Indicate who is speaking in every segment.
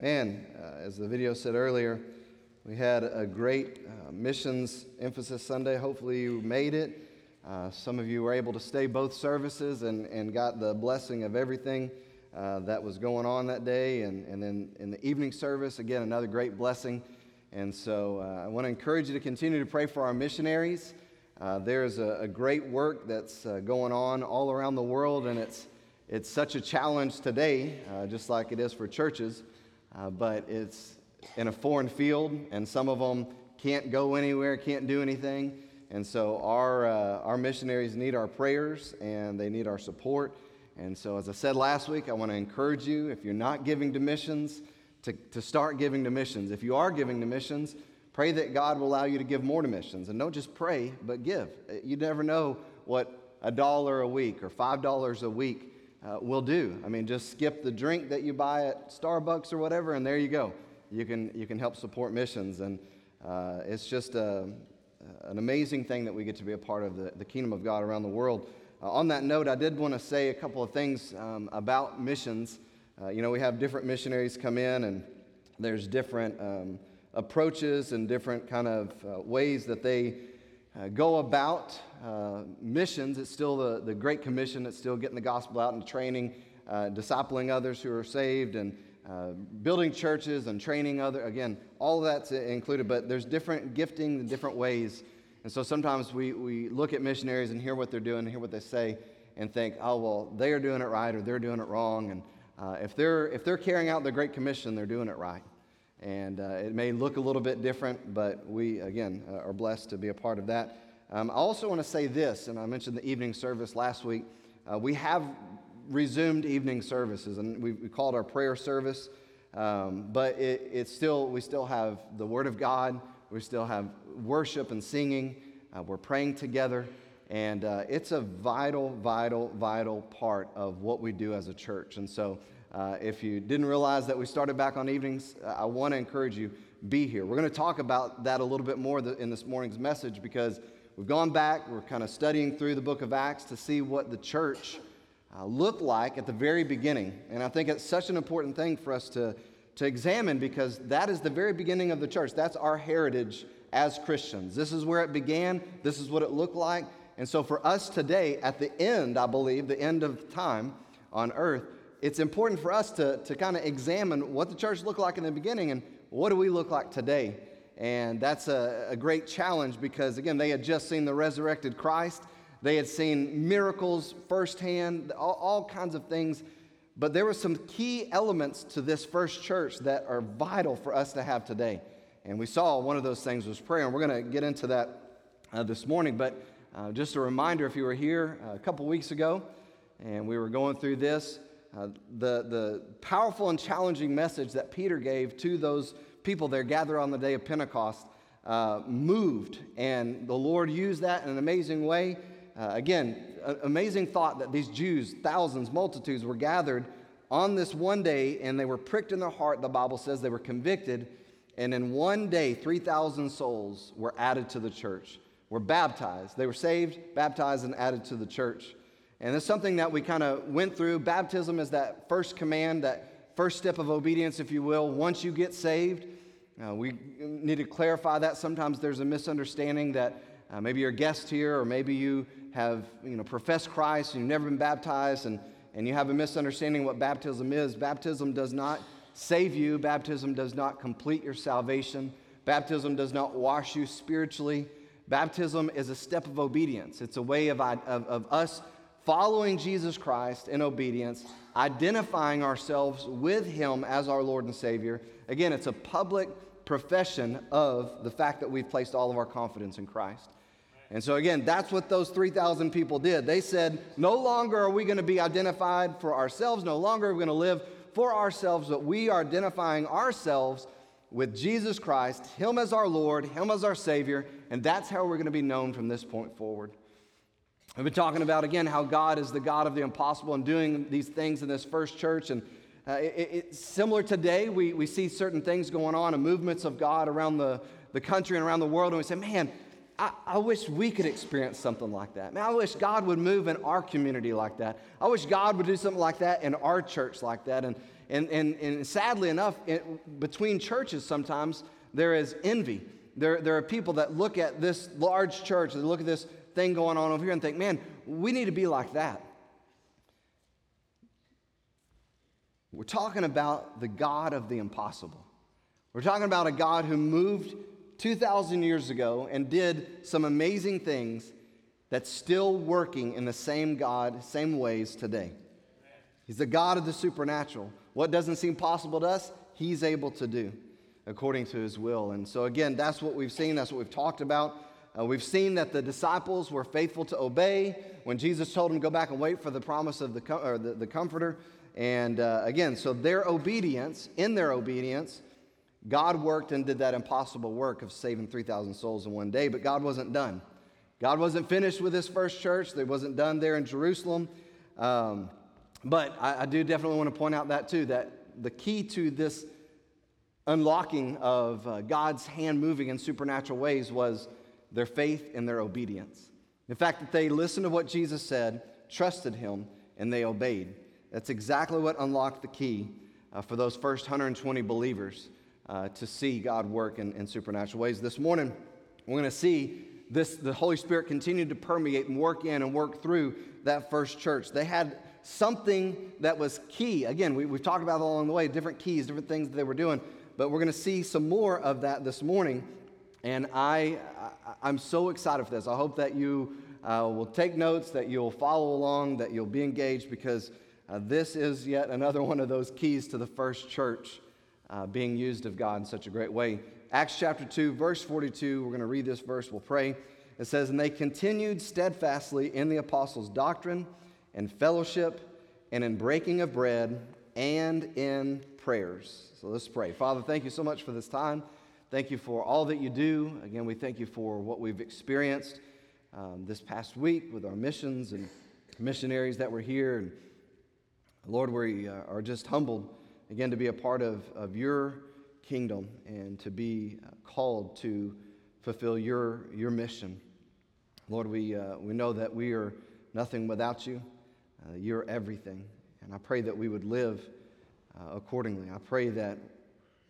Speaker 1: And uh, as the video said earlier, we had a great uh, missions emphasis Sunday. Hopefully, you made it. Uh, some of you were able to stay both services and, and got the blessing of everything uh, that was going on that day. And, and then in the evening service, again, another great blessing. And so uh, I want to encourage you to continue to pray for our missionaries. Uh, there's a, a, great work that's going on all around the world, and it's, it's such a challenge today, just like it is for churches uh, but it's in a foreign field, and some of them can't go anywhere, can't do anything. And so our, uh, our missionaries need our prayers and they need our support. And so, as I said last week, I want to encourage you, if you're not giving to missions, to, to start giving to missions. If you are giving to missions, pray that God will allow you to give more to missions. And don't just pray, but give. You never know what a dollar a week or five dollars a week uh, will do. I mean, just skip the drink that you buy at Starbucks or whatever, and there you go. You can, you can help support missions. And uh, it's just a, an amazing thing that we get to be a part of the, the kingdom of God around the world. Uh, on that note, I did want to say a couple of things um, about missions. Uh, you know, we have different missionaries come in, and there's different um, approaches and different kind of uh, ways that they uh, go about uh, missions. It's still the, the Great Commission. It's still getting the gospel out and training, uh, discipling others who are saved, and uh, building churches and training other. Again, all of that's included, but there's different gifting different ways. And so sometimes we, we look at missionaries and hear what they're doing hear what they say and think, oh, well, they are doing it right or they're doing it wrong. And uh, if, they're, if they're carrying out the Great Commission, they're doing it right. And uh, it may look a little bit different, but we, again, uh, are blessed to be a part of that. Um, I also want to say this, and I mentioned the evening service last week. Uh, we have resumed evening services, and we, we called our prayer service, um, but it, it's still, we still have the Word of God, we still have worship and singing, uh, we're praying together. And uh, it's a vital, vital, vital part of what we do as a church. And so uh, if you didn't realize that we started back on evenings, uh, I want to encourage you, be here. We're going to talk about that a little bit more in this morning's message because we've gone back, we're kind of studying through the book of Acts to see what the church uh, looked like at the very beginning. And I think it's such an important thing for us to, to examine because that is the very beginning of the church. That's our heritage as Christians. This is where it began, this is what it looked like. And so for us today, at the end, I believe, the end of time on earth, it's important for us to, to kind of examine what the church looked like in the beginning and what do we look like today. And that's a, a great challenge because, again, they had just seen the resurrected Christ. They had seen miracles firsthand, all, all kinds of things. But there were some key elements to this first church that are vital for us to have today. And we saw one of those things was prayer. And we're going to get into that uh, this morning. But uh, just a reminder if you were here uh, a couple weeks ago and we were going through this, uh, the, the powerful and challenging message that Peter gave to those people there gathered on the day of Pentecost uh, moved, and the Lord used that in an amazing way. Uh, again, amazing thought that these Jews, thousands, multitudes, were gathered on this one day and they were pricked in their heart. The Bible says they were convicted, and in one day, 3,000 souls were added to the church, were baptized. They were saved, baptized, and added to the church. And it's something that we kind of went through. Baptism is that first command, that first step of obedience, if you will, once you get saved. Uh, we need to clarify that. Sometimes there's a misunderstanding that uh, maybe you're a guest here, or maybe you have you know, professed Christ and you've never been baptized, and, and you have a misunderstanding of what baptism is. Baptism does not save you, baptism does not complete your salvation, baptism does not wash you spiritually. Baptism is a step of obedience, it's a way of, of, of us following Jesus Christ in obedience, identifying ourselves with Him as our Lord and Savior. Again, it's a public profession of the fact that we've placed all of our confidence in Christ. And so, again, that's what those 3,000 people did. They said, No longer are we going to be identified for ourselves, no longer are we going to live for ourselves, but we are identifying ourselves with Jesus Christ, Him as our Lord, Him as our Savior, and that's how we're going to be known from this point forward. We've been talking about again how God is the God of the impossible and doing these things in this first church. And uh, it, it's similar today. We, we see certain things going on and movements of God around the, the country and around the world. And we say, man, I, I, wish we could experience something like that. Man, I wish God would move in our community like that. I wish God would do something like that in our church like that. And, And, and, and sadly enough, it, between churches sometimes there is envy. There, there are people that look at this large church, they look at this thing going on over here and think, man, we need to be like that. We're talking about the God of the impossible. We're talking about a God who moved 2,000 years ago and did some amazing things that's still working in the same God, same ways today. He's the God of the supernatural. What doesn't seem possible to us, He's able to do according to His will. And so, again, that's what we've seen, that's what we've talked about. Uh, we've seen that the disciples were faithful to obey when Jesus told them go back and wait for the promise of the, or the, the Comforter. And uh, again, so their obedience, in their obedience, God worked and did that impossible work of saving 3,000 souls in one day, but God wasn't done. God wasn't finished with this first church. They wasn't done there in Jerusalem. Um, but I, I do definitely want to point out that too, that the key to this unlocking of uh, God's hand moving in supernatural ways was their faith and their obedience. The fact that they listened to what Jesus said, trusted him, and they obeyed. That's exactly what unlocked the key uh, for those first 120 believers uh, to see God work in, in supernatural ways. This morning, we're going to see this, the Holy Spirit continue to permeate and work in and work through that first church. They had something that was key. Again, we, we've talked about along the way, different keys, different things that they were doing, but we're going to see some more of that this morning. And I, I, am so excited for this. I hope that you uh, will take notes, that you'll follow along, that you'll be engaged, because uh, this is yet another one of those keys to the first church uh, being used of God in such a great way. Acts chapter 2, verse 42, we're going to read this verse, we'll pray. It says, And they continued steadfastly in the apostles' doctrine and fellowship and in breaking of bread and in prayers. So let's pray. Father, thank you so much for this time. Thank you for all that you do. Again, we thank you for what we've experienced um, this past week with our missions and missionaries that were here. And Lord, we uh, are just humbled again, to be a part of, of your kingdom and to be uh, called to fulfill your, your mission. Lord, we, uh, we know that we are nothing without you. Uh, you're everything. And I pray that we would live uh, accordingly. I pray that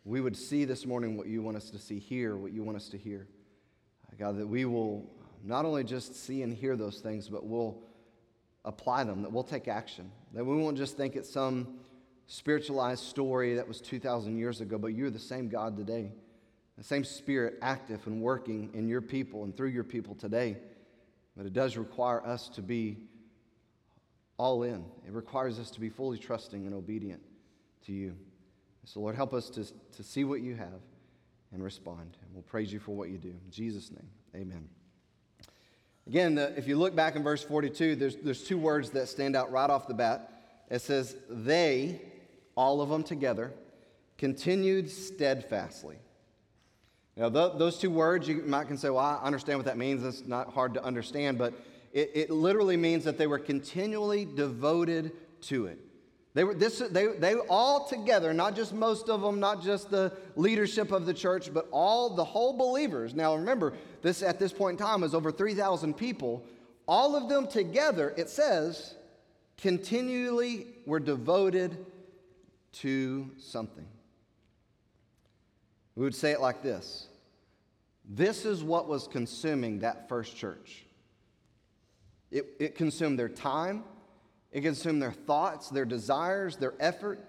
Speaker 1: we would see this morning what you want us to see, hear what you want us to hear. Uh, God, that we will not only just see and hear those things, but we'll apply them, that we'll take action, that we won't just think it's some spiritualized story that was 2,000 years ago, but you're the same God today. The same Spirit active and working in your people and through your people today. But it does require us to be all in. It requires us to be fully trusting and obedient to you. So, Lord, help us to, to see what you have and respond. And we'll praise you for what you do. In Jesus' name, amen. Again, the, if you look back in verse 42, there's, there's two words that stand out right off the bat. It says, They all of them together, continued steadfastly. Now, th- those two words, you might can say, well, I understand what that means. It's not hard to understand, but it, it literally means that they were continually devoted to it. They were this, they, they all together, not just most of them, not just the leadership of the church, but all the whole believers. Now remember, this at this point in time is over 3,000 people. All of them together, it says, continually were devoted to something. We would say it like this This is what was consuming that first church. It, it consumed their time, it consumed their thoughts, their desires, their effort.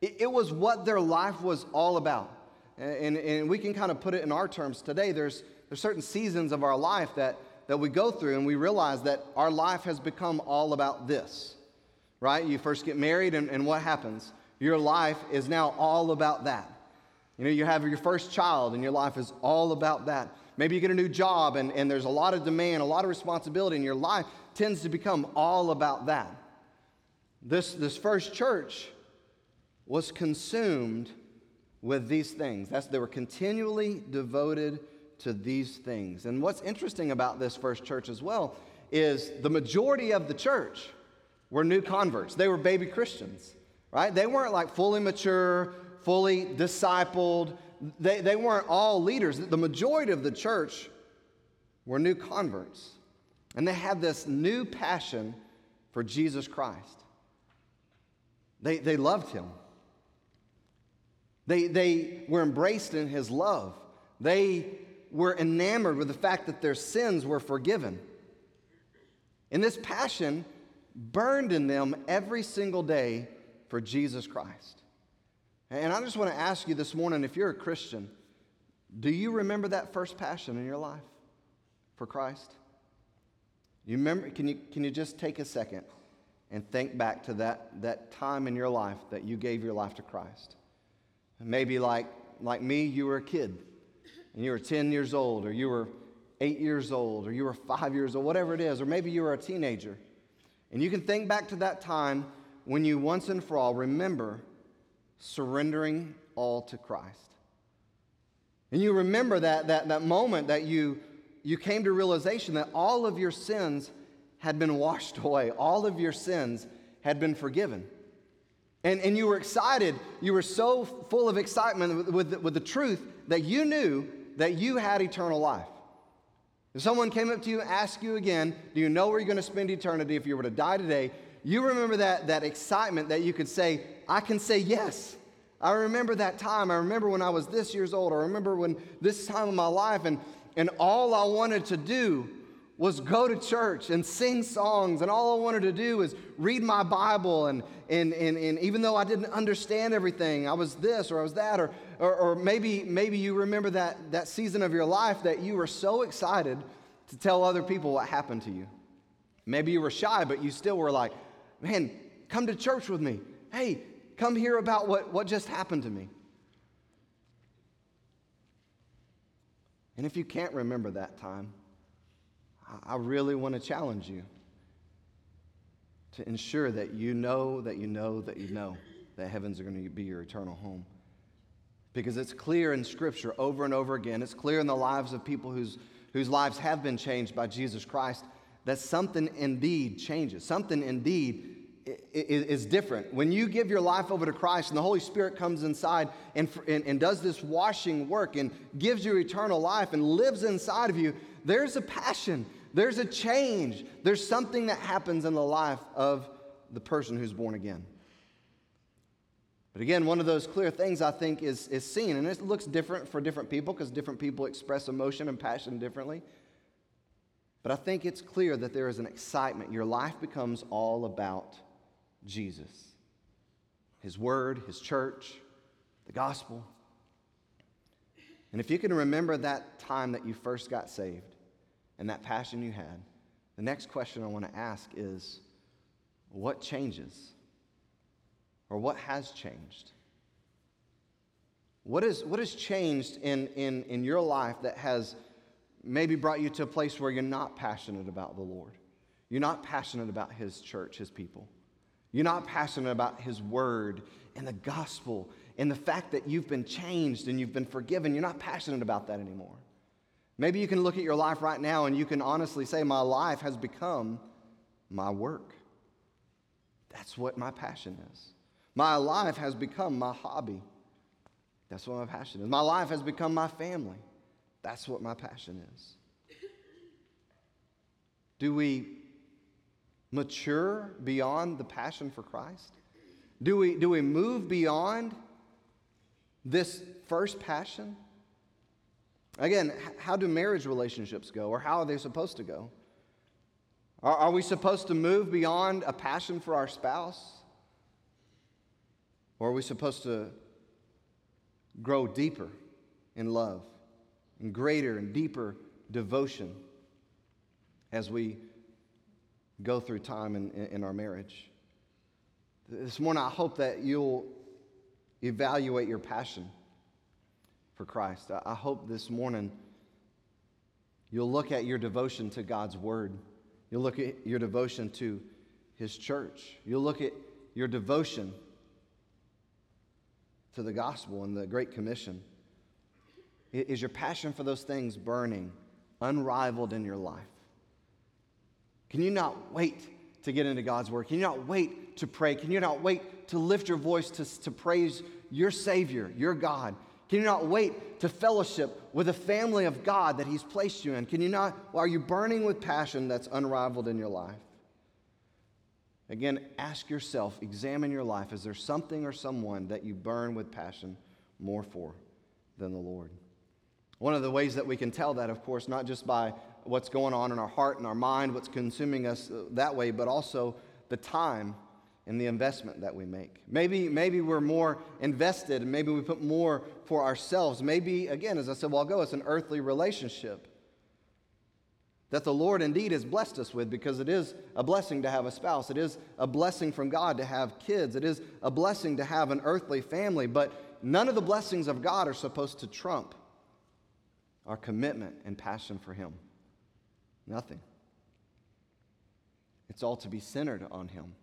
Speaker 1: It, it was what their life was all about. And, and we can kind of put it in our terms today. There's, there's certain seasons of our life that, that we go through, and we realize that our life has become all about this, right? You first get married, and, and what happens? Your life is now all about that. You know, you have your first child and your life is all about that. Maybe you get a new job and, and there's a lot of demand, a lot of responsibility, and your life tends to become all about that. This, this first church was consumed with these things. That's, they were continually devoted to these things. And what's interesting about this first church as well is the majority of the church were new converts, they were baby Christians right? They weren't like fully mature, fully discipled. They, they weren't all leaders. The majority of the church were new converts. And they had this new passion for Jesus Christ. They, they loved him. They, they were embraced in his love. They were enamored with the fact that their sins were forgiven. And this passion burned in them every single day for Jesus Christ. And I just want to ask you this morning if you're a Christian, do you remember that first passion in your life for Christ? You remember, can you, can you just take a second and think back to that, that time in your life that you gave your life to Christ? Maybe like, like me, you were a kid and you were 10 years old, or you were eight years old, or you were five years old, whatever it is, or maybe you were a teenager. And you can think back to that time when you once and for all remember surrendering all to Christ. And you remember that, that, that moment that you, you came to realization that all of your sins had been washed away, all of your sins had been forgiven. And, and you were excited, you were so full of excitement with, with, with the truth that you knew that you had eternal life. If someone came up to you and asked you again, Do you know where you're going to spend eternity if you were to die today? You remember that, that excitement that you could say, I can say yes. I remember that time. I remember when I was this years old. I remember when this time of my life, and, and all I wanted to do was go to church and sing songs, and all I wanted to do was read my Bible. And, and, and, and even though I didn't understand everything, I was this or I was that, or, or, or maybe, maybe you remember that, that season of your life that you were so excited to tell other people what happened to you. Maybe you were shy, but you still were like, man, come to church with me. Hey, come hear about what, what just happened to me. And if you can't remember that time, I really want to challenge you to ensure that you know that you know that you know that heavens are going to be your eternal home. Because it's clear in Scripture over and over again, it's clear in the lives of people whose, whose lives have been changed by Jesus Christ that something indeed changes. Something indeed is different. When you give your life over to Christ and the Holy Spirit comes inside and, and, and does this washing work and gives you eternal life and lives inside of you, there's a passion there's a change. There's something that happens in the life of the person who's born again. But again, one of those clear things I think is, is seen, and it looks different for different people because different people express emotion and passion differently. But I think it's clear that there is an excitement. Your life becomes all about Jesus, His Word, His church, the gospel. And if you can remember that time that you first got saved, and that passion you had, the next question I want to ask is what changes? Or what has changed? What, is, what has changed in, in, in your life that has maybe brought you to a place where you're not passionate about the Lord? You're not passionate about His church, His people. You're not passionate about His word and the gospel and the fact that you've been changed and you've been forgiven. You're not passionate about that anymore. Maybe you can look at your life right now and you can honestly say, My life has become my work. That's what my passion is. My life has become my hobby. That's what my passion is. My life has become my family. That's what my passion is. Do we mature beyond the passion for Christ? Do we, do we move beyond this first passion? Again, how do marriage relationships go, or how are they supposed to go? Are, are we supposed to move beyond a passion for our spouse? Or are we supposed to grow deeper in love and greater and deeper devotion as we go through time in, in our marriage? This morning, I hope that you'll evaluate your passion for Christ. I hope this morning you'll look at your devotion to God's Word. You'll look at your devotion to His church. You'll look at your devotion to the gospel and the Great Commission. Is your passion for those things burning, unrivaled in your life? Can you not wait to get into God's Word? Can you not wait to pray? Can you not wait to lift your voice to, to praise your Savior, your God? Can you not wait to fellowship with the family of God that He's placed you in? Can you not? Are you burning with passion that's unrivaled in your life? Again, ask yourself, examine your life. Is there something or someone that you burn with passion more for than the Lord. One of the ways that we can tell that, of course, not just by what's going on in our heart and our mind, what's consuming us that way, but also the time and the investment that we make. Maybe, maybe we're more invested and maybe we put more for ourselves. Maybe, again, as I said while ago, it's an earthly relationship that the Lord indeed has blessed us with because it is a blessing to have a spouse. It is a blessing from God to have kids. It is a blessing to have an earthly family. But none of the blessings of God are supposed to trump our commitment and passion for Him. Nothing. It's all to be centered on Him.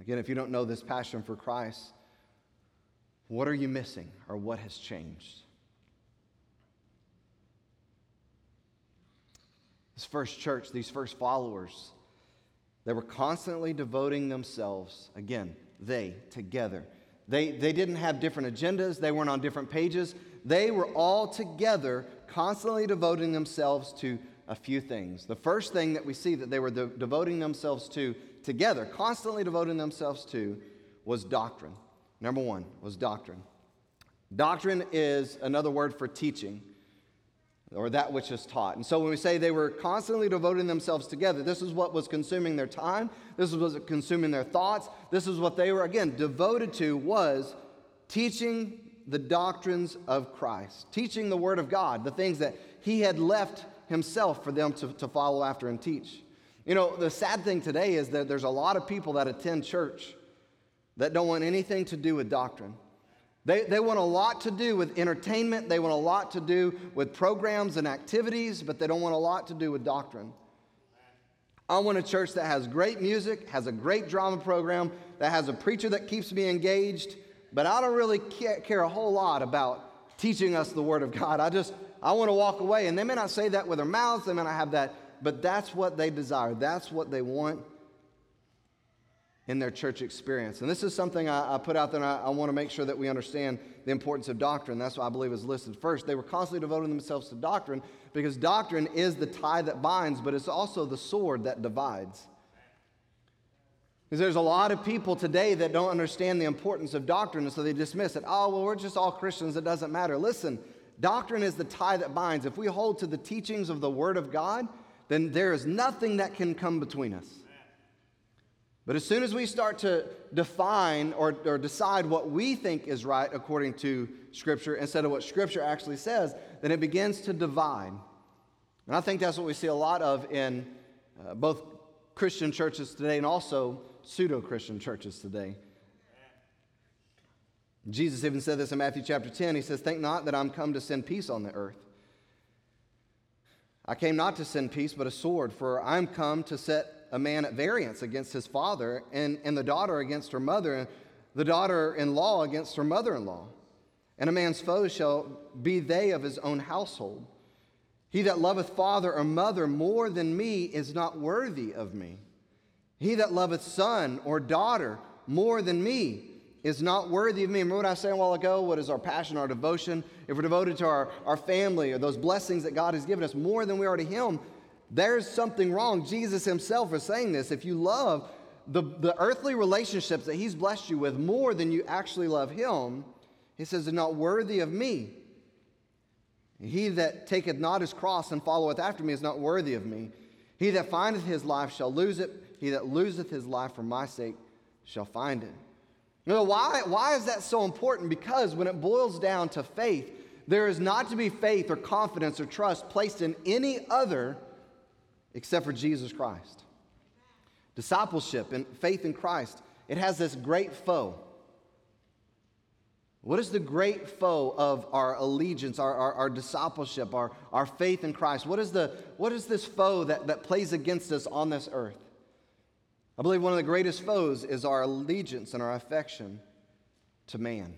Speaker 1: Again, if you don't know this passion for Christ, what are you missing or what has changed? This first church, these first followers, they were constantly devoting themselves, again, they together. They, they didn't have different agendas, they weren't on different pages. They were all together, constantly devoting themselves to a few things. The first thing that we see that they were de- devoting themselves to together, constantly devoting themselves to, was doctrine. Number one was doctrine. Doctrine is another word for teaching or that which is taught. And so when we say they were constantly devoting themselves together, this is what was consuming their time, this was consuming their thoughts, this is what they were, again, devoted to was teaching the doctrines of Christ, teaching the Word of God, the things that He had left Himself for them to, to follow after and teach. You know, the sad thing today is that there's a lot of people that attend church that don't want anything to do with doctrine. They, they want a lot to do with entertainment, they want a lot to do with programs and activities, but they don't want a lot to do with doctrine. I want a church that has great music, has a great drama program, that has a preacher that keeps me engaged, but I don't really care a whole lot about teaching us the Word of God. I just, I want to walk away. And they may not say that with their mouths, they may not have that, but that's what they desire. That's what they want in their church experience. And this is something I, I put out there, and I, I want to make sure that we understand the importance of doctrine. That's why I believe is listed first. They were constantly devoting themselves to doctrine because doctrine is the tie that binds, but it's also the sword that divides. Because there's a lot of people today that don't understand the importance of doctrine, and so they dismiss it. Oh, well, we're just all Christians, it doesn't matter. Listen, doctrine is the tie that binds. If we hold to the teachings of the Word of God, then there is nothing that can come between us. But as soon as we start to define or, or decide what we think is right according to Scripture instead of what Scripture actually says, then it begins to divide. And I think that's what we see a lot of in uh, both Christian churches today and also pseudo Christian churches today. Jesus even said this in Matthew chapter 10. He says, Think not that I'm come to send peace on the earth. I came not to send peace, but a sword, for I'm come to set a man at variance against his father, and, and the daughter against her mother, and the daughter in law against her mother in law. And a man's foes shall be they of his own household. He that loveth father or mother more than me is not worthy of me. He that loveth son or daughter more than me is not worthy of me. Remember what I said a while ago? What is our passion, our devotion? If we're devoted to our, our family or those blessings that God has given us more than we are to Him, there's something wrong. Jesus himself is saying this. If you love the, the earthly relationships that he's blessed you with more than you actually love him, he says, they're not worthy of me. He that taketh not his cross and followeth after me is not worthy of me. He that findeth his life shall lose it. He that loseth his life for my sake shall find it. Know, why, why is that so important? Because when it boils down to faith, there is not to be faith or confidence or trust placed in any other except for Jesus Christ. Discipleship and faith in Christ, it has this great foe. What is the great foe of our allegiance, our, our, our, discipleship, our, our faith in Christ? What is, the, what is this foe that, that plays against us on this earth? I believe one of the greatest foes is our allegiance and our affection to man.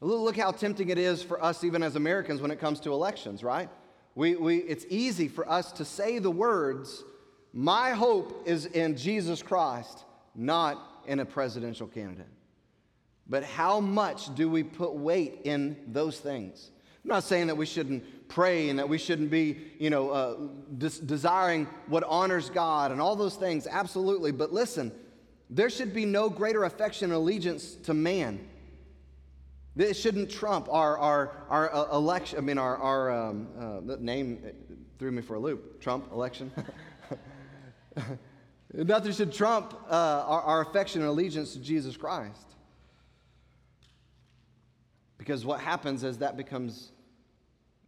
Speaker 1: Look how tempting it is for us, even as Americans, when it comes to elections, right? We, we, it's easy for us to say the words, My hope is in Jesus Christ, not in a presidential candidate. But how much do we put weight in those things? I'm not saying that we shouldn't pray and that we shouldn't be, you know, uh, des- desiring what honors God and all those things, absolutely. But listen, There should be no greater affection and allegiance to man. This shouldn't trump our, our, our uh, election, I mean, our, our um, uh, name threw me for a loop. Trump election. Nothing should trump uh, our, our affection and allegiance to Jesus Christ. Because what happens is that becomes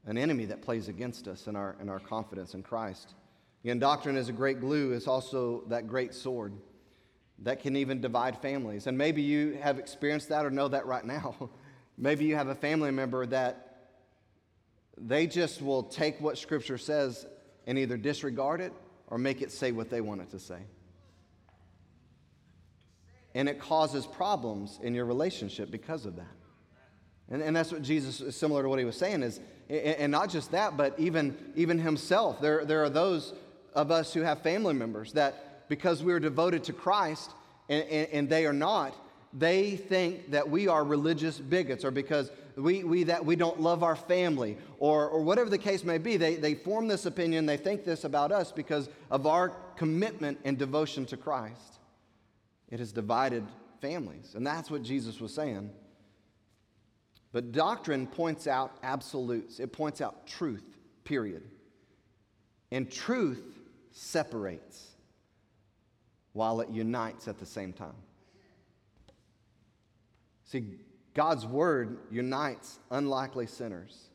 Speaker 1: an enemy that plays against us and our, and our confidence in Christ. Again, doctrine is a great glue, it's also that great sword that can even divide families. And maybe you have experienced that or know that right now. maybe you have a family member that they just will take what Scripture says and either disregard it or make it say what they want it to say. And it causes problems in your relationship because of that. And, and that's what Jesus is similar to what he was saying is, and not just that, but even, even himself. There, there are those of us who have family members that because we are devoted to Christ and, and, and they are not, they think that we are religious bigots or because we, we, that we don't love our family or, or whatever the case may be. They, they form this opinion, they think this about us because of our commitment and devotion to Christ. It has divided families. And that's what Jesus was saying. But doctrine points out absolutes, it points out truth, period. And truth separates while it unites at the same time. See, God's word unites unlikely sinners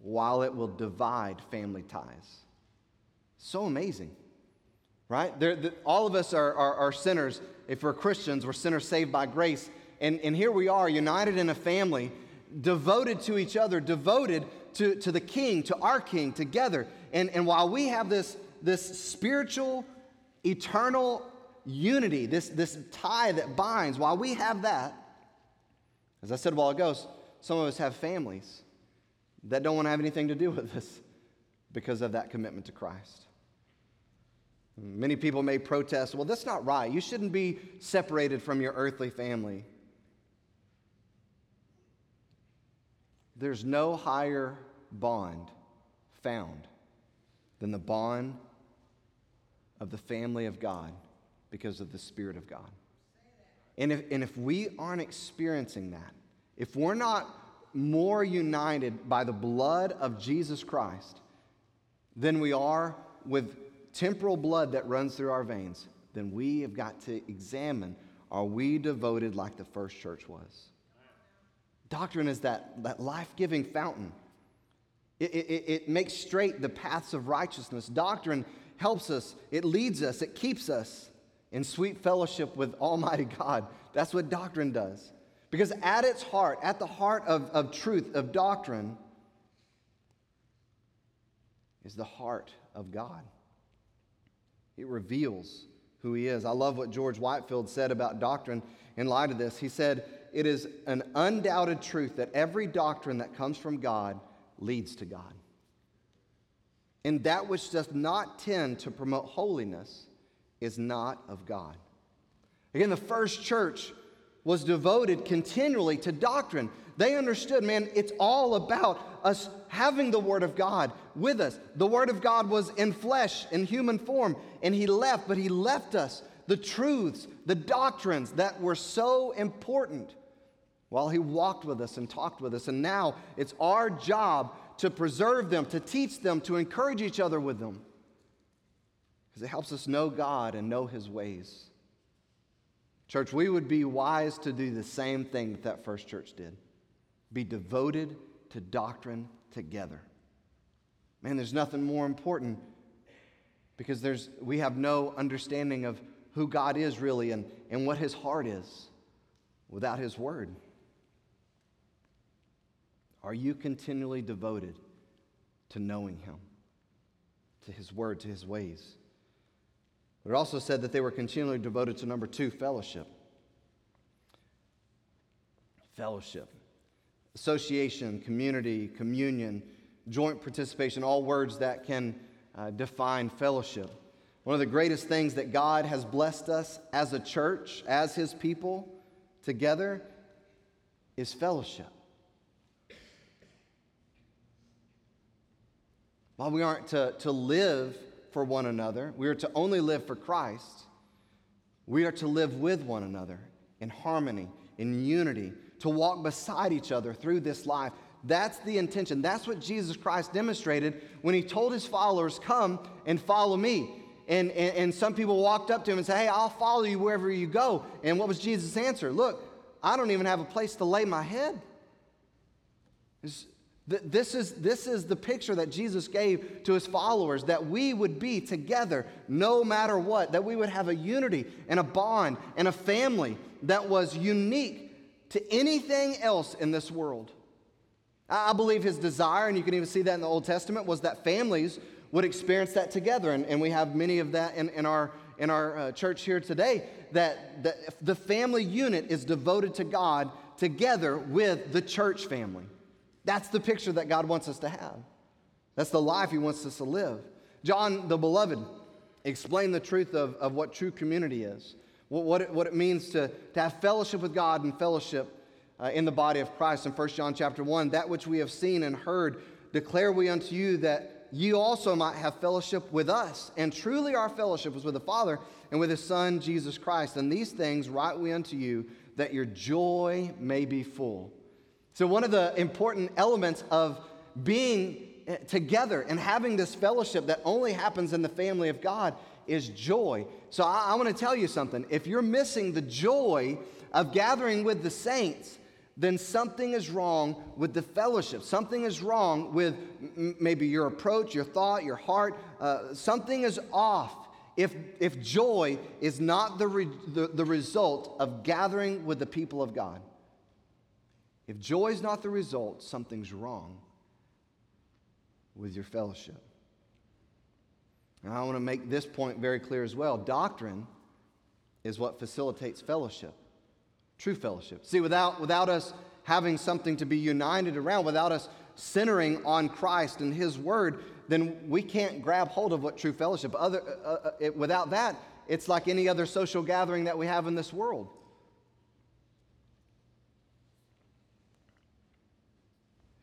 Speaker 1: while it will divide family ties. So amazing, right? The, all of us are, are, are sinners. If we're Christians, we're sinners saved by grace. And, and here we are, united in a family, devoted to each other, devoted to, to the king, to our king, together. And, and while we have this, this spiritual, eternal unity, this, this tie that binds, while we have that, as I said a while ago, some of us have families that don't want to have anything to do with us because of that commitment to Christ. Many people may protest, well, that's not right. You shouldn't be separated from your earthly family. There's no higher bond found than the bond of the family of God because of the Spirit of God. And if, and if we aren't experiencing that, if we're not more united by the blood of Jesus Christ than we are with temporal blood that runs through our veins, then we have got to examine are we devoted like the first church was? Doctrine is that, that life giving fountain. It, it, it makes straight the paths of righteousness. Doctrine helps us, it leads us, it keeps us in sweet fellowship with Almighty God. That's what doctrine does. Because at its heart, at the heart of, of truth, of doctrine, is the heart of God. It reveals who He is. I love what George Whitefield said about doctrine in light of this. He said, It is an undoubted truth that every doctrine that comes from God leads to God. And that which does not tend to promote holiness is not of God. Again, the first church was devoted continually to doctrine. They understood, man, it's all about us having the Word of God with us. The Word of God was in flesh, in human form, and He left, but He left us the truths, the doctrines that were so important while He walked with us and talked with us. And now it's our job to preserve them, to teach them, to encourage each other with them because it helps us know God and know His ways. Church, we would be wise to do the same thing that that first church did be devoted to doctrine together. Man, there's nothing more important because there's, we have no understanding of who God is really and, and what His heart is without His Word. Are you continually devoted to knowing Him, to His Word, to His ways? But it also said that they were continually devoted to number two, fellowship. Fellowship. Association, community, communion, joint participation, all words that can uh, define fellowship. One of the greatest things that God has blessed us as a church, as His people together, is fellowship. While we aren't to, to live for one another. We are to only live for Christ. We are to live with one another in harmony, in unity, to walk beside each other through this life. That's the intention. That's what Jesus Christ demonstrated when he told his followers, Come and follow me. And, and, and some people walked up to him and said, Hey, I'll follow you wherever you go. And what was Jesus' answer? Look, I don't even have a place to lay my head. This is, this is the picture that Jesus gave to his followers that we would be together no matter what, that we would have a unity and a bond and a family that was unique to anything else in this world. I believe his desire, and you can even see that in the Old Testament, was that families would experience that together. And, and we have many of that in, in our, in our uh, church here today, that, the family unit is devoted to God together with the church family. That's the picture that God wants us to have. That's the life He wants us to live. John the Beloved explained the truth of, of what true community is, what, what, it, what it means to, to have fellowship with God and fellowship uh, in the body of Christ in 1 John chapter 1. That which we have seen and heard declare we unto you that you also might have fellowship with us. And truly our fellowship was with the Father and with His Son, Jesus Christ. And these things write we unto you that your joy may be full. So, one of the important elements of being eh, together and having this fellowship that only happens in the family of God is joy. So, I, I want to tell you something. If you're missing the joy of gathering with the saints, then something is wrong with the fellowship. Something is wrong with m- maybe your approach, your thought, your heart. Uh, something is off if, if joy is not the, re- the, the result of gathering with the people of God. If joy is not the result, something's wrong with your fellowship. And I want to make this point very clear as well. Doctrine is what facilitates fellowship, true fellowship. See, without, without us having something to be united around, without us centering on Christ and His Word, then we can't grab hold of what true fellowship. Other, uh, uh, it, without that, it's like any other social gathering that we have in this world.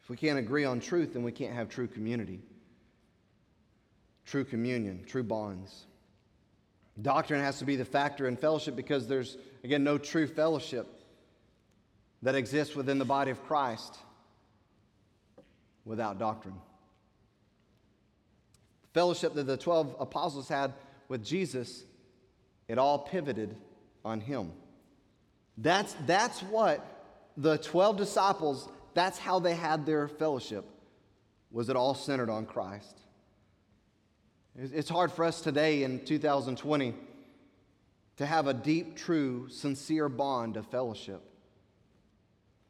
Speaker 1: If we can't agree on truth, then we can't have true community, true communion, true bonds. Doctrine has to be the factor in fellowship because there's, again, no true fellowship that exists within the body of Christ without doctrine. Fellowship that the 12 apostles had with Jesus, it all pivoted on him. That's, that's what the 12 disciples that's how they had their fellowship. Was it all centered on Christ? It's hard for us today in 2020 to have a deep, true, sincere bond of fellowship,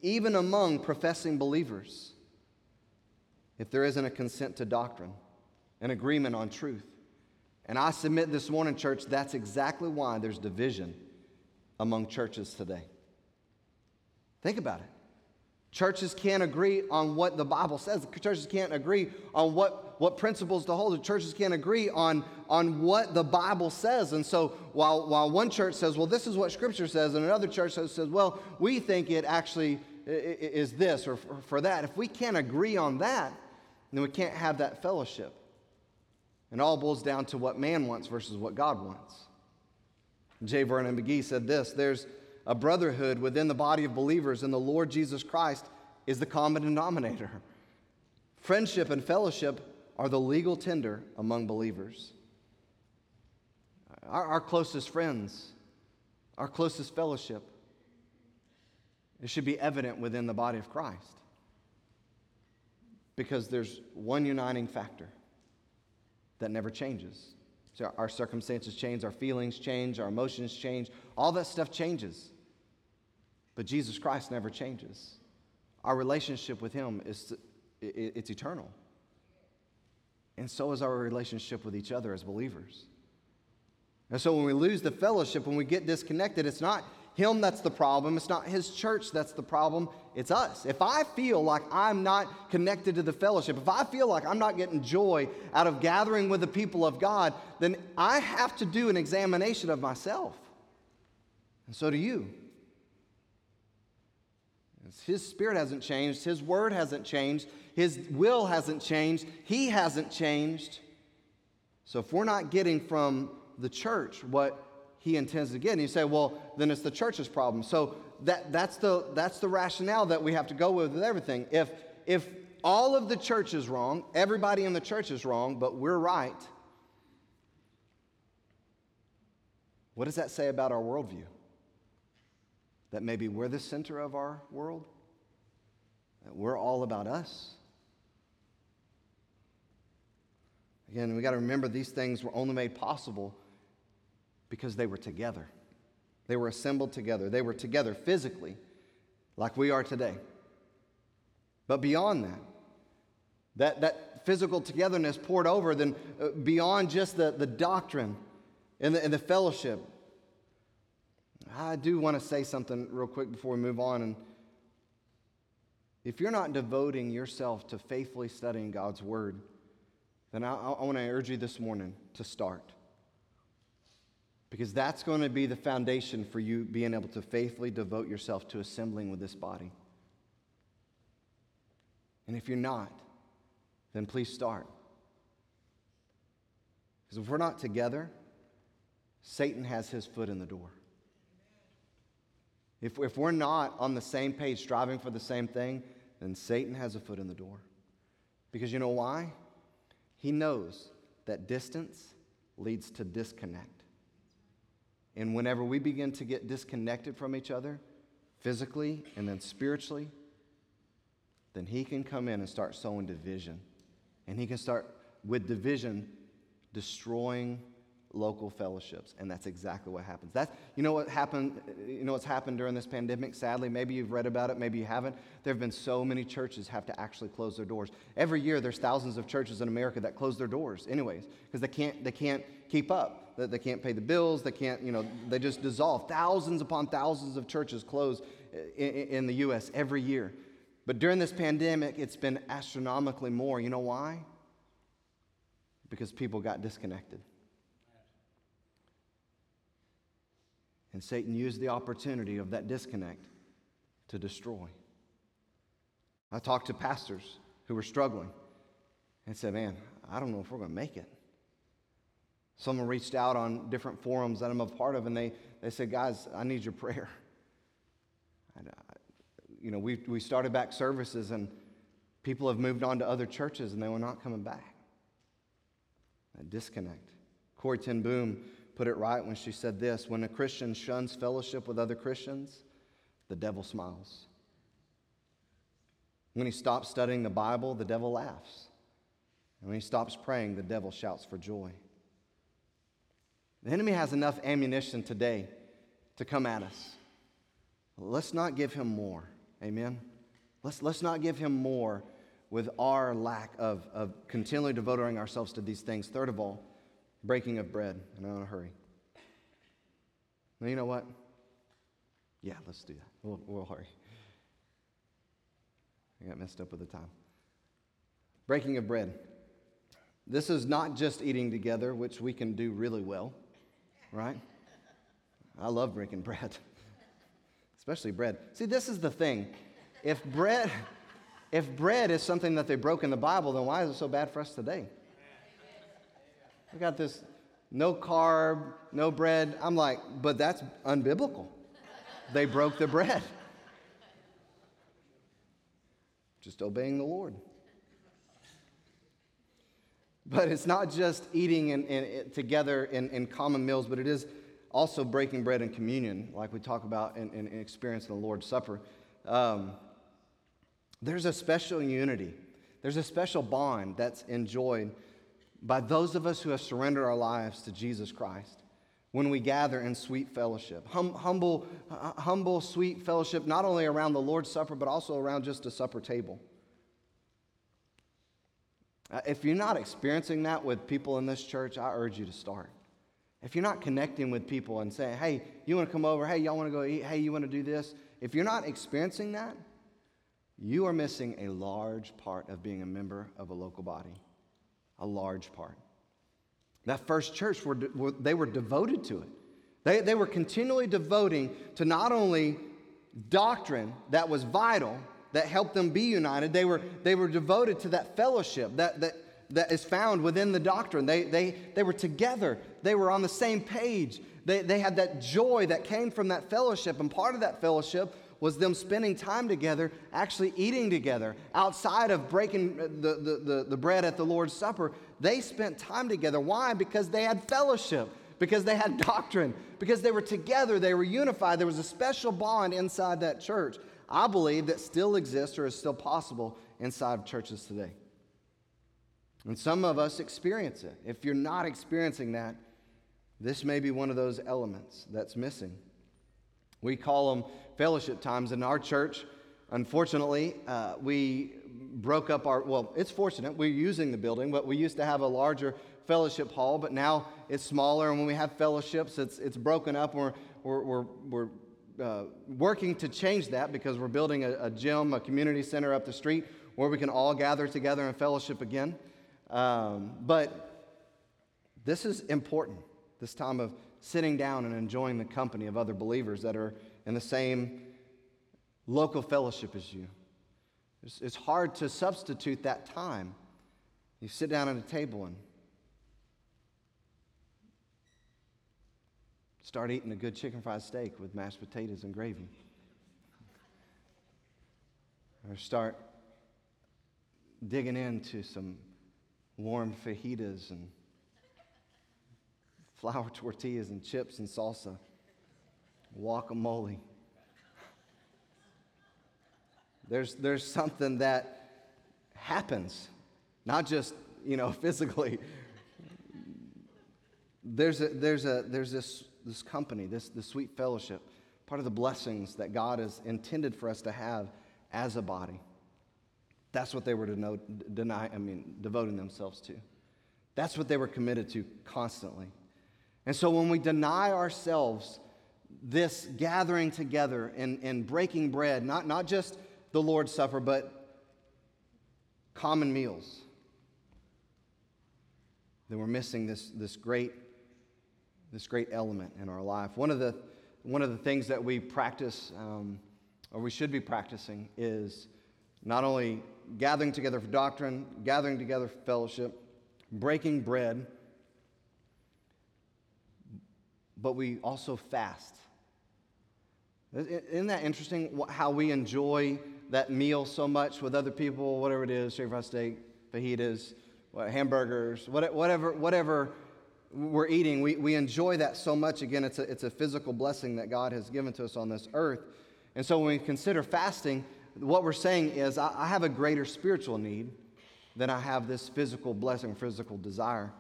Speaker 1: even among professing believers, if there isn't a consent to doctrine, an agreement on truth. And I submit this morning, church, that's exactly why there's division among churches today. Think about it. Churches can't agree on what the Bible says. Churches can't agree on what, what principles to hold. The churches can't agree on, on what the Bible says. And so while, while one church says, well, this is what Scripture says, and another church says, well, we think it actually is this or for that. If we can't agree on that, then we can't have that fellowship. And all boils down to what man wants versus what God wants. J. Vernon McGee said this there's a brotherhood within the body of believers and the Lord Jesus Christ is the common denominator. Friendship and fellowship are the legal tender among believers. Our, our closest friends, our closest fellowship, it should be evident within the body of Christ because there's one uniting factor that never changes. So our circumstances change, our feelings change, our emotions change, all that stuff changes. But Jesus Christ never changes. Our relationship with Him is it's eternal. And so is our relationship with each other as believers. And so when we lose the fellowship, when we get disconnected, it's not him that's the problem. It's not his church that's the problem. It's us. If I feel like I'm not connected to the fellowship, if I feel like I'm not getting joy out of gathering with the people of God, then I have to do an examination of myself. And so do you. His spirit hasn't changed. His word hasn't changed. His will hasn't changed. He hasn't changed. So if we're not getting from the church what he intends to get. And you say, well, then it's the church's problem. So that, that's, the, that's the rationale that we have to go with with everything. If, if all of the church is wrong, everybody in the church is wrong, but we're right, what does that say about our worldview? That maybe we're the center of our world? That we're all about us? Again, we got to remember these things were only made possible because they were together. They were assembled together. They were together physically, like we are today. But beyond that, that, that physical togetherness poured over, then uh, beyond just the, the doctrine and the, and the fellowship. I do want to say something real quick before we move on. And if you're not devoting yourself to faithfully studying God's Word, then I, I want to urge you this morning to start. Because that's going to be the foundation for you being able to faithfully devote yourself to assembling with this body. And if you're not, then please start. Because if we're not together, Satan has his foot in the door. If, if we're not on the same page, striving for the same thing, then Satan has a foot in the door. Because you know why? He knows that distance leads to disconnect. And whenever we begin to get disconnected from each other, physically and then spiritually, then he can come in and start sowing division. And he can start, with division, destroying local fellowships. And that's exactly what happens. That's, you know what happened, you know what's happened during this pandemic, sadly? Maybe you've read about it, maybe you haven't. There have been so many churches have to actually close their doors. Every year there's thousands of churches in America that close their doors anyways, because they can't, they can't keep up. They, they can't pay the bills, they can't, you know, they just dissolve. Thousands upon thousands of churches close in, in the U.S. every year. But during this pandemic, it's been astronomically more. You know why? Because people got disconnected. And Satan used the opportunity of that disconnect to destroy. I talked to pastors who were struggling and said, Man, I don't know if we're going to make it. Someone reached out on different forums that I'm a part of, and they, they said, Guys, I need your prayer. And, uh, you know, we, we started back services, and people have moved on to other churches, and they were not coming back. A disconnect. Corrie ten Boom put it right when she said this When a Christian shuns fellowship with other Christians, the devil smiles. When he stops studying the Bible, the devil laughs. And when he stops praying, the devil shouts for joy. The enemy has enough ammunition today to come at us. Let's not give him more. Amen? Let's, let's not give him more with our lack of, of continually devoting ourselves to these things. Third of all, breaking of bread, and I'm in a hurry. Now, you know what? Yeah, let's do that. We'll, we'll hurry. I got messed up with the time. Breaking of bread. This is not just eating together, which we can do really well, right? I love breaking bread, especially bread. See, this is the thing. If bread, if bread is something that they broke in the Bible, then why is it so bad for us today? We got this no carb, no bread. I'm like, but that's unbiblical. They broke the bread. Just obeying the Lord. But it's not just eating in, in, together in, in, common meals, but it is also breaking bread in communion, like we talk about in, in experience in the Lord's Supper. Um, there's a special unity, there's a special bond that's enjoyed by those of us who have surrendered our lives to Jesus Christ when we gather in sweet fellowship. Hum, humble, uh, humble, sweet fellowship, not only around the Lord's Supper, but also around just a supper table. Uh, if you're not experiencing that with people in this church, I urge you to start. If you're not connecting with people and saying, hey, you want to come over? Hey, y'all want to go eat? Hey, you want to do this? If you're not experiencing that, you are missing a large part of being a member of a local body a large part. That first church, were, were, they were devoted to it. They, they were continually devoting to not only doctrine that was vital, that helped them be united, they were, they were devoted to that fellowship that, that, that is found within the doctrine. They, they, they were together, they were on the same page. They, they had that joy that came from that fellowship, and part of that fellowship was them spending time together, actually eating together. Outside of breaking the, the, the, the bread at the Lord's Supper, they spent time together. Why? Because they had fellowship because they had doctrine, because they were together, they were unified. There was a special bond inside that church. I believe that still exists or is still possible inside of churches today. And some of us experience it. If you're not experiencing that, this may be one of those elements that's missing. We call them fellowship times in our church. Unfortunately, uh, we broke up our, well, it's fortunate, we're using the building, but we used to have a larger fellowship hall, but now it's smaller. And when we have fellowships, it's, it's broken up. We're, we're, we're, we're uh, working to change that because we're building a, a, gym, a community center up the street where we can all gather together and fellowship again. Um, but this is important, this time of sitting down and enjoying the company of other believers that are in the same local fellowship as you. It's, it's hard to substitute that time. You sit down at a table and Start eating a good chicken fried steak with mashed potatoes and gravy. Or start digging into some warm fajitas and flour tortillas and chips and salsa, guacamole. There's, there's something that happens, not just, you know, physically. There's, a, there's, a, there's this this company, this, this sweet fellowship, part of the blessings that God has intended for us to have as a body. That's what they were know, deny, I mean, devoting themselves to. That's what they were committed to constantly. And so when we deny ourselves this gathering together and, and breaking bread, not, not just the Lord's Supper, but common meals, then we're missing this, this great this great element in our life. One of the, one of the things that we practice, um, or we should be practicing, is not only gathering together for doctrine, gathering together for fellowship, breaking bread, but we also fast. Isn't that interesting how we enjoy that meal so much with other people, whatever it is, shaved fried steak, fajitas, hamburgers, whatever, whatever we're eating, we, we enjoy that so much. Again, it's a, it's a physical blessing that God has given to us on this earth. And so when we consider fasting, what we're saying is, I, I have a greater spiritual need than I have this physical blessing, physical desire.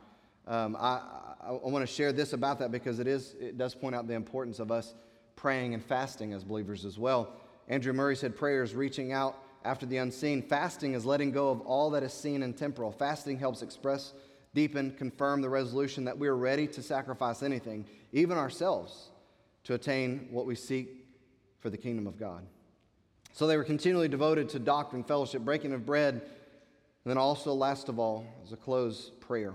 Speaker 1: Um, I, I, I want to share this about that because it, is, it does point out the importance of us praying and fasting as believers as well. Andrew Murray said, Prayer is reaching out after the unseen. Fasting is letting go of all that is seen and temporal. Fasting helps express deepen, confirm the resolution that we're ready to sacrifice anything, even ourselves, to attain what we seek for the kingdom of God. So they were continually devoted to doctrine, fellowship, breaking of bread, and then also, last of all, as a close, prayer.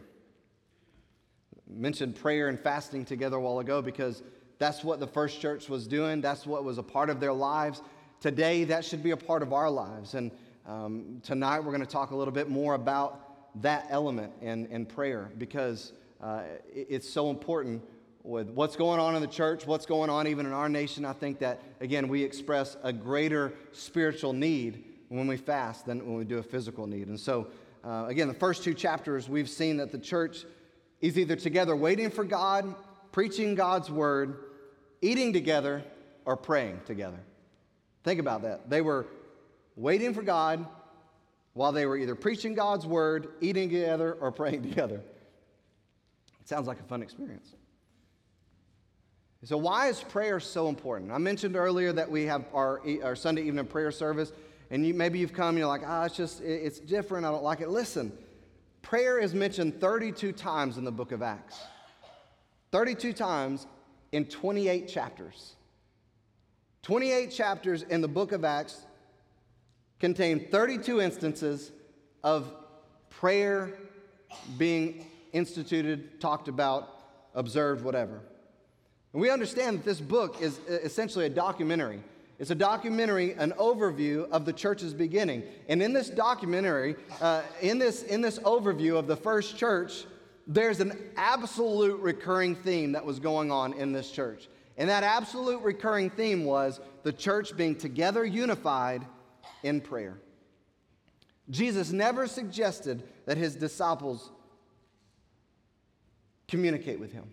Speaker 1: Mentioned prayer and fasting together a while ago because that's what the first church was doing. That's what was a part of their lives. Today, that should be a part of our lives. And um, tonight, we're going to talk a little bit more about that element in, in prayer because uh, it's so important with what's going on in the church, what's going on even in our nation. I think that, again, we express a greater spiritual need when we fast than when we do a physical need. And so, uh, again, the first two chapters, we've seen that the church is either together waiting for God, preaching God's word, eating together, or praying together. Think about that. They were waiting for God, while they were either preaching God's word, eating together, or praying together. It sounds like a fun experience. So, why is prayer so important? I mentioned earlier that we have our, our Sunday evening prayer service, and you, maybe you've come and you're like, ah, oh, it's just, it's different. I don't like it. Listen, prayer is mentioned 32 times in the book of Acts, 32 times in 28 chapters. 28 chapters in the book of Acts, contain 32 instances of prayer being instituted, talked about, observed, whatever. And we understand that this book is uh, essentially a documentary. It's a documentary, an overview of the church's beginning. And in this documentary, uh, in, this, in this overview of the first church, there's an absolute recurring theme that was going on in this church. And that absolute recurring theme was the church being together, unified in prayer. Jesus never suggested that his disciples communicate with him,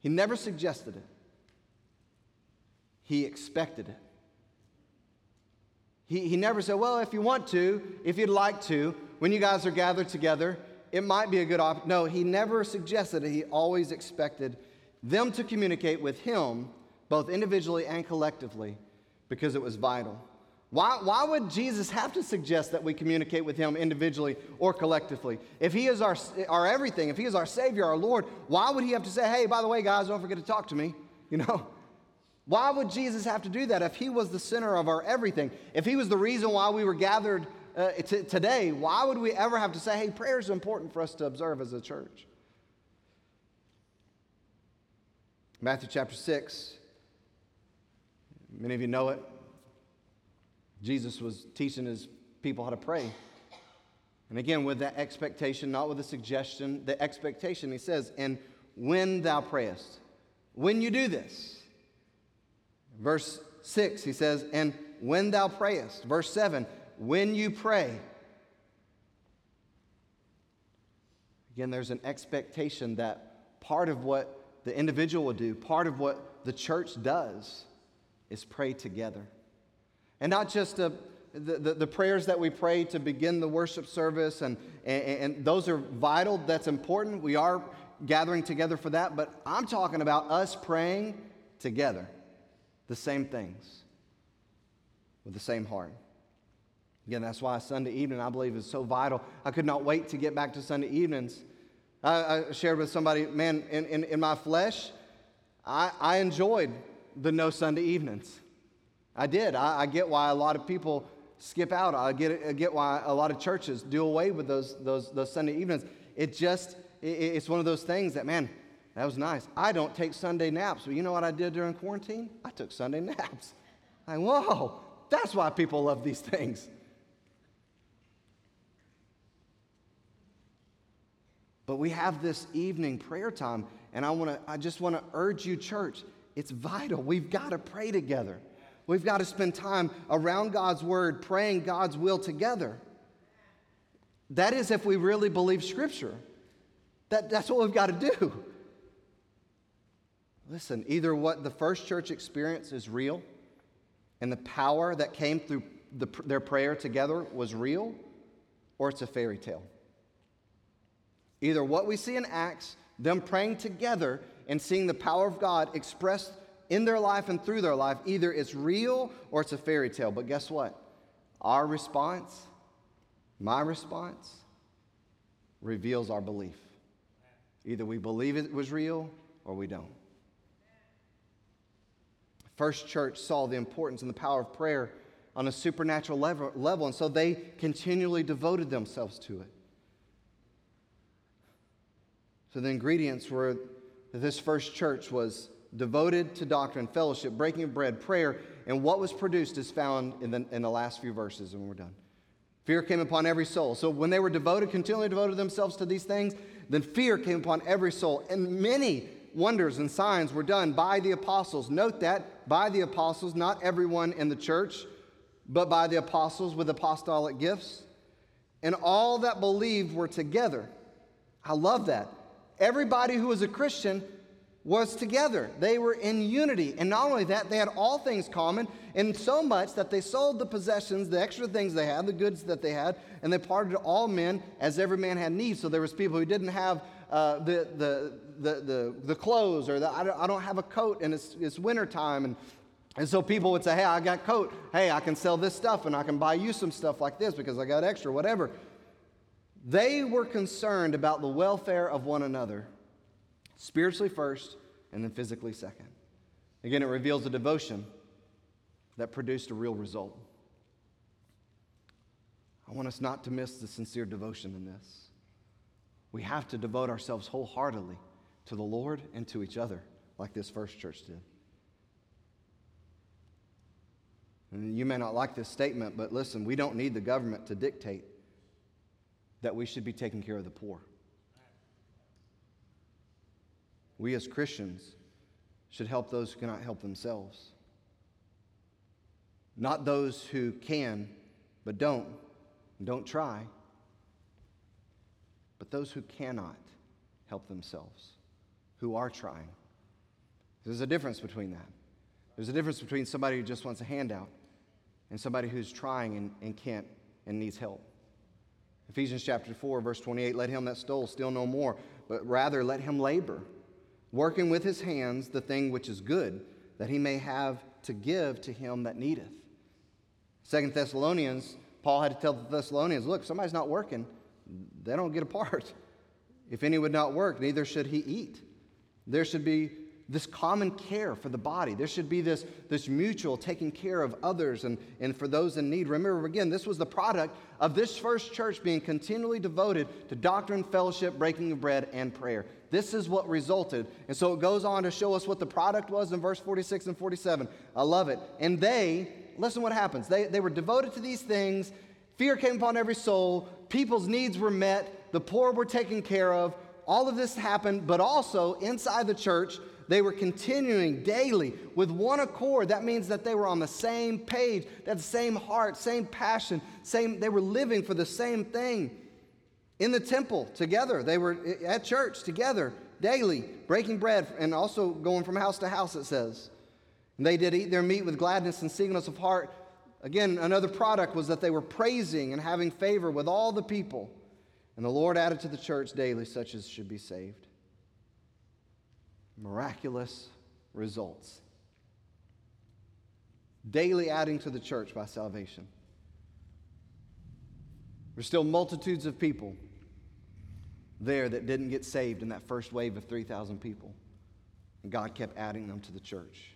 Speaker 1: he never suggested it, he expected it. He, he never said, Well, if you want to, if you'd like to, when you guys are gathered together, it might be a good option. No, he never suggested it. He always expected them to communicate with him, both individually and collectively, because it was vital. Why, why would Jesus have to suggest that we communicate with him individually or collectively? If he is our, our everything, if he is our Savior, our Lord, why would he have to say, hey, by the way, guys, don't forget to talk to me? You know? Why would Jesus have to do that if he was the center of our everything? If he was the reason why we were gathered uh, t- today, why would we ever have to say, hey, prayer is important for us to observe as a church? Matthew chapter 6, many of you know it. Jesus was teaching his people how to pray. And again, with that expectation, not with a suggestion, the expectation, he says, and when thou prayest, when you do this. Verse 6, he says, and when thou prayest. Verse 7, when you pray. Again, there's an expectation that part of what the individual will do, part of what the church does, is pray together. And not just a, the, the, the, prayers that we pray to begin the worship service, and, and, and those are vital, that's important. We are gathering together for that, but I'm talking about us praying together the same things with the same heart. Again, that's why Sunday evening, I believe, is so vital. I could not wait to get back to Sunday evenings. I, I shared with somebody, man, in, in, in my flesh, I, I enjoyed the no Sunday evenings. I did. I, I, get why a lot of people skip out. I get, I get why a lot of churches do away with those, those, those Sunday evenings. It just, it, it's one of those things that, man, that was nice. I don't take Sunday naps, but you know what I did during quarantine? I took Sunday naps. Like, whoa, that's why people love these things. But we have this evening prayer time, and I, wanna, I just want to urge you, church, it's vital. We've got to pray together. We've got to spend time around God's word, praying God's will together. That is if we really believe Scripture. That, that's what we've got to do. Listen, either what the first church experienced is real, and the power that came through the, their prayer together was real, or it's a fairy tale. Either what we see in Acts, them praying together and seeing the power of God expressed in their life and through their life, either it's real or it's a fairy tale. But guess what? Our response, my response, reveals our belief. Either we believe it was real or we don't. First Church saw the importance and the power of prayer on a supernatural level, and so they continually devoted themselves to it. So the ingredients were that this first church was devoted to doctrine, fellowship, breaking of bread, prayer, and what was produced is found in the, in the last few verses, and we're done. Fear came upon every soul. So when they were devoted, continually devoted themselves to these things, then fear came upon every soul. And many wonders and signs were done by the apostles. Note that by the apostles, not everyone in the church, but by the apostles with apostolic gifts. And all that believed were together. I love that. Everybody who was a Christian was together. They were in unity. And not only that, they had all things common, and so much that they sold the possessions, the extra things they had, the goods that they had, and they parted to all men as every man had need. So there was people who didn't have uh, the, the, the, the, the clothes, or the, I, don't, I don't have a coat, and it's, it's wintertime, and and so people would say, Hey, I got coat. Hey, I can sell this stuff and I can buy you some stuff like this because I got extra, whatever. They were concerned about the welfare of one another, spiritually first and then physically second. Again, it reveals a devotion that produced a real result. I want us not to miss the sincere devotion in this. We have to devote ourselves wholeheartedly to the Lord and to each other, like this first church did. And you may not like this statement, but listen, we don't need the government to dictate that we should be taking care of the poor. We as Christians should help those who cannot help themselves. Not those who can but don't, don't try, but those who cannot help themselves, who are trying. There's a difference between that. There's a difference between somebody who just wants a handout and somebody who's trying and, and can't and needs help. Ephesians chapter 4, verse 28 let him that stole steal no more, but rather let him labor, working with his hands the thing which is good, that he may have to give to him that needeth. Second Thessalonians, Paul had to tell the Thessalonians, look, somebody's not working, they don't get a part. If any would not work, neither should he eat. There should be this common care for the body. There should be this, this mutual taking care of others and, and for those in need. Remember, again, this was the product of this first church being continually devoted to doctrine, fellowship, breaking of bread, and prayer. This is what resulted. And so it goes on to show us what the product was in verse 46 and 47. I love it. And they, listen what happens. They, they were devoted to these things. Fear came upon every soul. People's needs were met. The poor were taken care of. All of this happened, but also inside the church, they were continuing daily with one accord. That means that they were on the same page, that same heart, same passion, same, they were living for the same thing. In the temple together, they were at church together daily, breaking bread and also going from house to house, it says. And they did eat their meat with gladness and singleness of heart. Again, another product was that they were praising and having favor with all the people. And the Lord added to the church daily such as should be saved miraculous results. Daily adding to the church by salvation. There's still multitudes of people there that didn't get saved in that first wave of 3,000 people. And God kept adding them to the church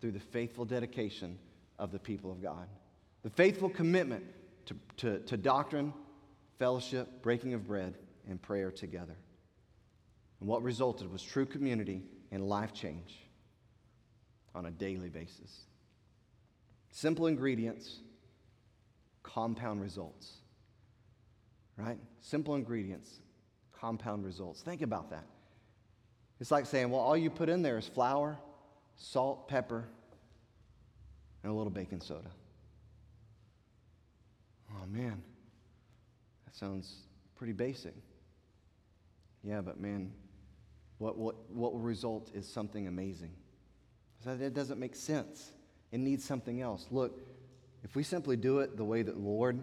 Speaker 1: through the faithful dedication of the people of God. The faithful commitment to, to, to doctrine, fellowship, breaking of bread, and prayer together. And what resulted was true community and life change on a daily basis. Simple ingredients, compound results. Right? Simple ingredients, compound results. Think about that. It's like saying, well, all you put in there is flour, salt, pepper, and a little baking soda. Oh, man, that sounds pretty basic. Yeah, but man, what, what, what will result is something amazing. So that doesn't make sense. It needs something else. Look, if we simply do it the way that the Lord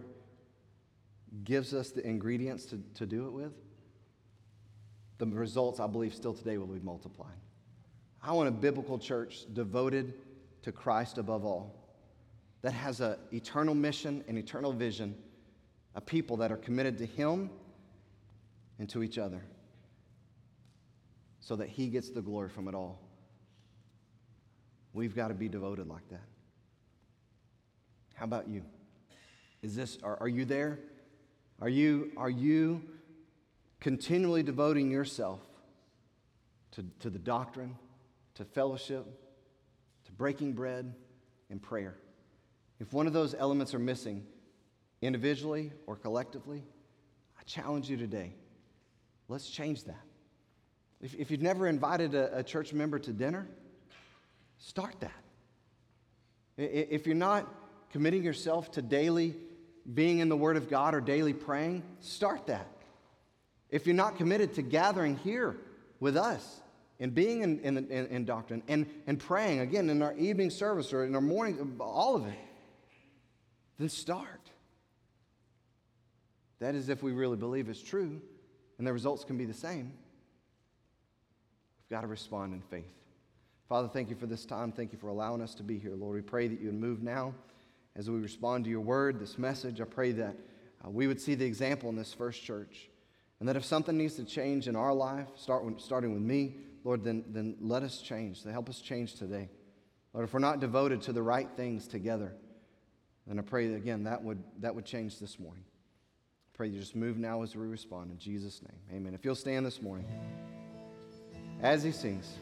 Speaker 1: gives us the ingredients to, to do it with, the results, I believe, still today will be multiplied. I want a biblical church devoted to Christ above all, that has an eternal mission and eternal vision, a people that are committed to Him and to each other so that He gets the glory from it all. We've got to be devoted like that. How about you? Is this, are, are you there? Are you, are you continually devoting yourself to, to the doctrine, to fellowship, to breaking bread, and prayer? If one of those elements are missing, individually or collectively, I challenge you today. Let's change that. If, if you've never invited a, a church member to dinner, start that. If you're not committing yourself to daily being in the Word of God or daily praying, start that. If you're not committed to gathering here with us and being in, in, in, in, doctrine and, and praying, again, in our evening service or in our morning, all of it, then start. That is if we really believe it's true, and the results can be the same. We've got to respond in faith. Father, thank you for this time. Thank you for allowing us to be here. Lord, we pray that you would move now as we respond to your word, this message. I pray that uh, we would see the example in this first church. And that if something needs to change in our life, start starting with me, Lord, then, then let us change. So help us change today. Lord, if we're not devoted to the right things together, then I pray that, again, that would, that would change this morning. I pray you just move now as we respond. In Jesus' name, amen. If you'll stand this morning as he sings.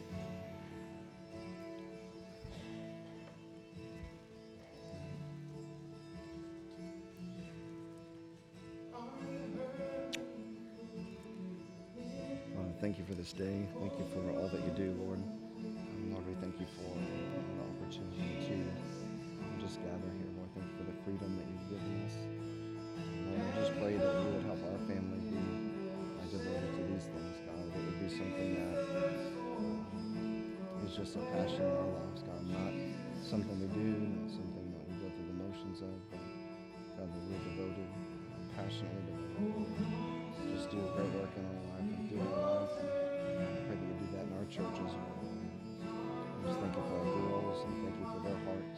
Speaker 1: You for this day. Thank you for all that you do, Lord. Um, Lord, we thank you for the opportunity to um, just gather here. Lord, thank you for the freedom that you've given us. Lord, I just pray that you would help our family be uh, devoted to these things, God. That it would be something that um, is just a passion in our lives, God. Not something we do, not something that we go through the motions of, but God, that we're devoted, passionately devoted. Just do a great work in I just thank you for our girls and thank you for their hearts.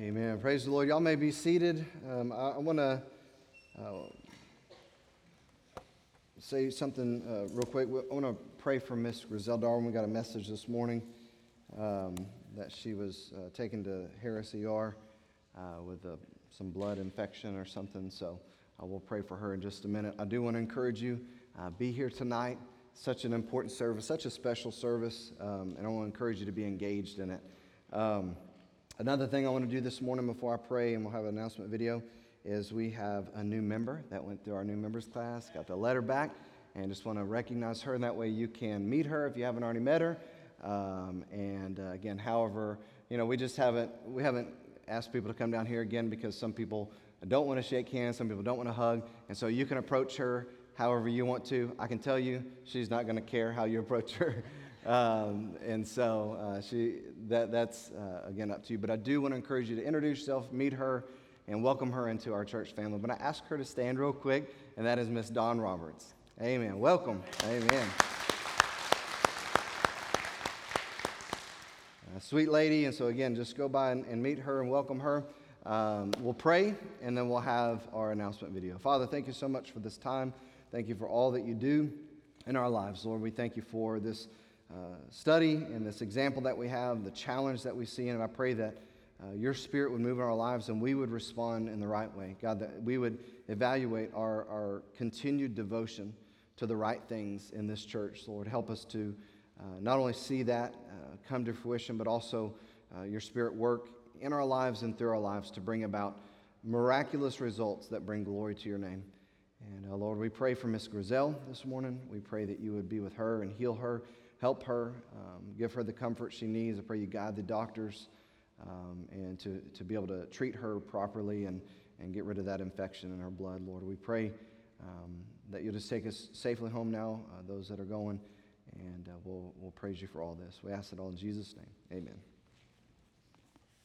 Speaker 1: Amen. Praise the Lord. Y'all may be seated. Um, I, I want to uh, say something uh, real quick. I want to pray for Miss Grizel Darwin. We got a message this morning um, that she was uh, taken to Harris ER uh, with a, some blood infection or something. So I will pray for her in just a minute. I do want to encourage you uh, be here tonight. Such an important service, such a special service, um, and I want to encourage you to be engaged in it. Another thing I want to do this morning before I pray, and we'll have an announcement video, is we have a new member that went through our new members class, got the letter back, and just want to recognize her. And that way you can meet her if you haven't already met her. Um, and uh, again, however, you know, we just haven't we haven't asked people to come down here again because some people don't want to shake hands, some people don't want to hug, and so you can approach her however you want to. I can tell you, she's not going to care how you approach her. Um, and so uh, she, that, that's, uh, again, up to you. But I do want to encourage you to introduce yourself, meet her, and welcome her into our church family. But I ask her to stand real quick, and that is Miss Dawn Roberts. Amen. Welcome. Amen. A sweet lady, and so again, just go by and, and meet her and welcome her. Um, we'll pray, and then we'll have our announcement video. Father, thank you so much for this time. Thank you for all that you do in our lives, Lord. We thank you for this study and this example that we have, the challenge that we see, and I pray that uh, your spirit would move in our lives and we would respond in the right way. God, that we would evaluate our, our continued devotion to the right things in this church. Lord, help us to uh, not only see that uh, come to fruition, but also uh, your spirit work in our lives and through our lives to bring about miraculous results that bring glory to your name. And uh, Lord, we pray for Miss Grizel this morning. We pray that you would be with her and heal her, help her, um, give her the comfort she needs. I pray you guide the doctors um, and to, to be able to treat her properly and, and get rid of that infection in her blood, Lord. We pray um, that you'll just take us safely home now, uh, those that are going, and uh, we'll, we'll praise you for all this. We ask it all in Jesus' name. Amen.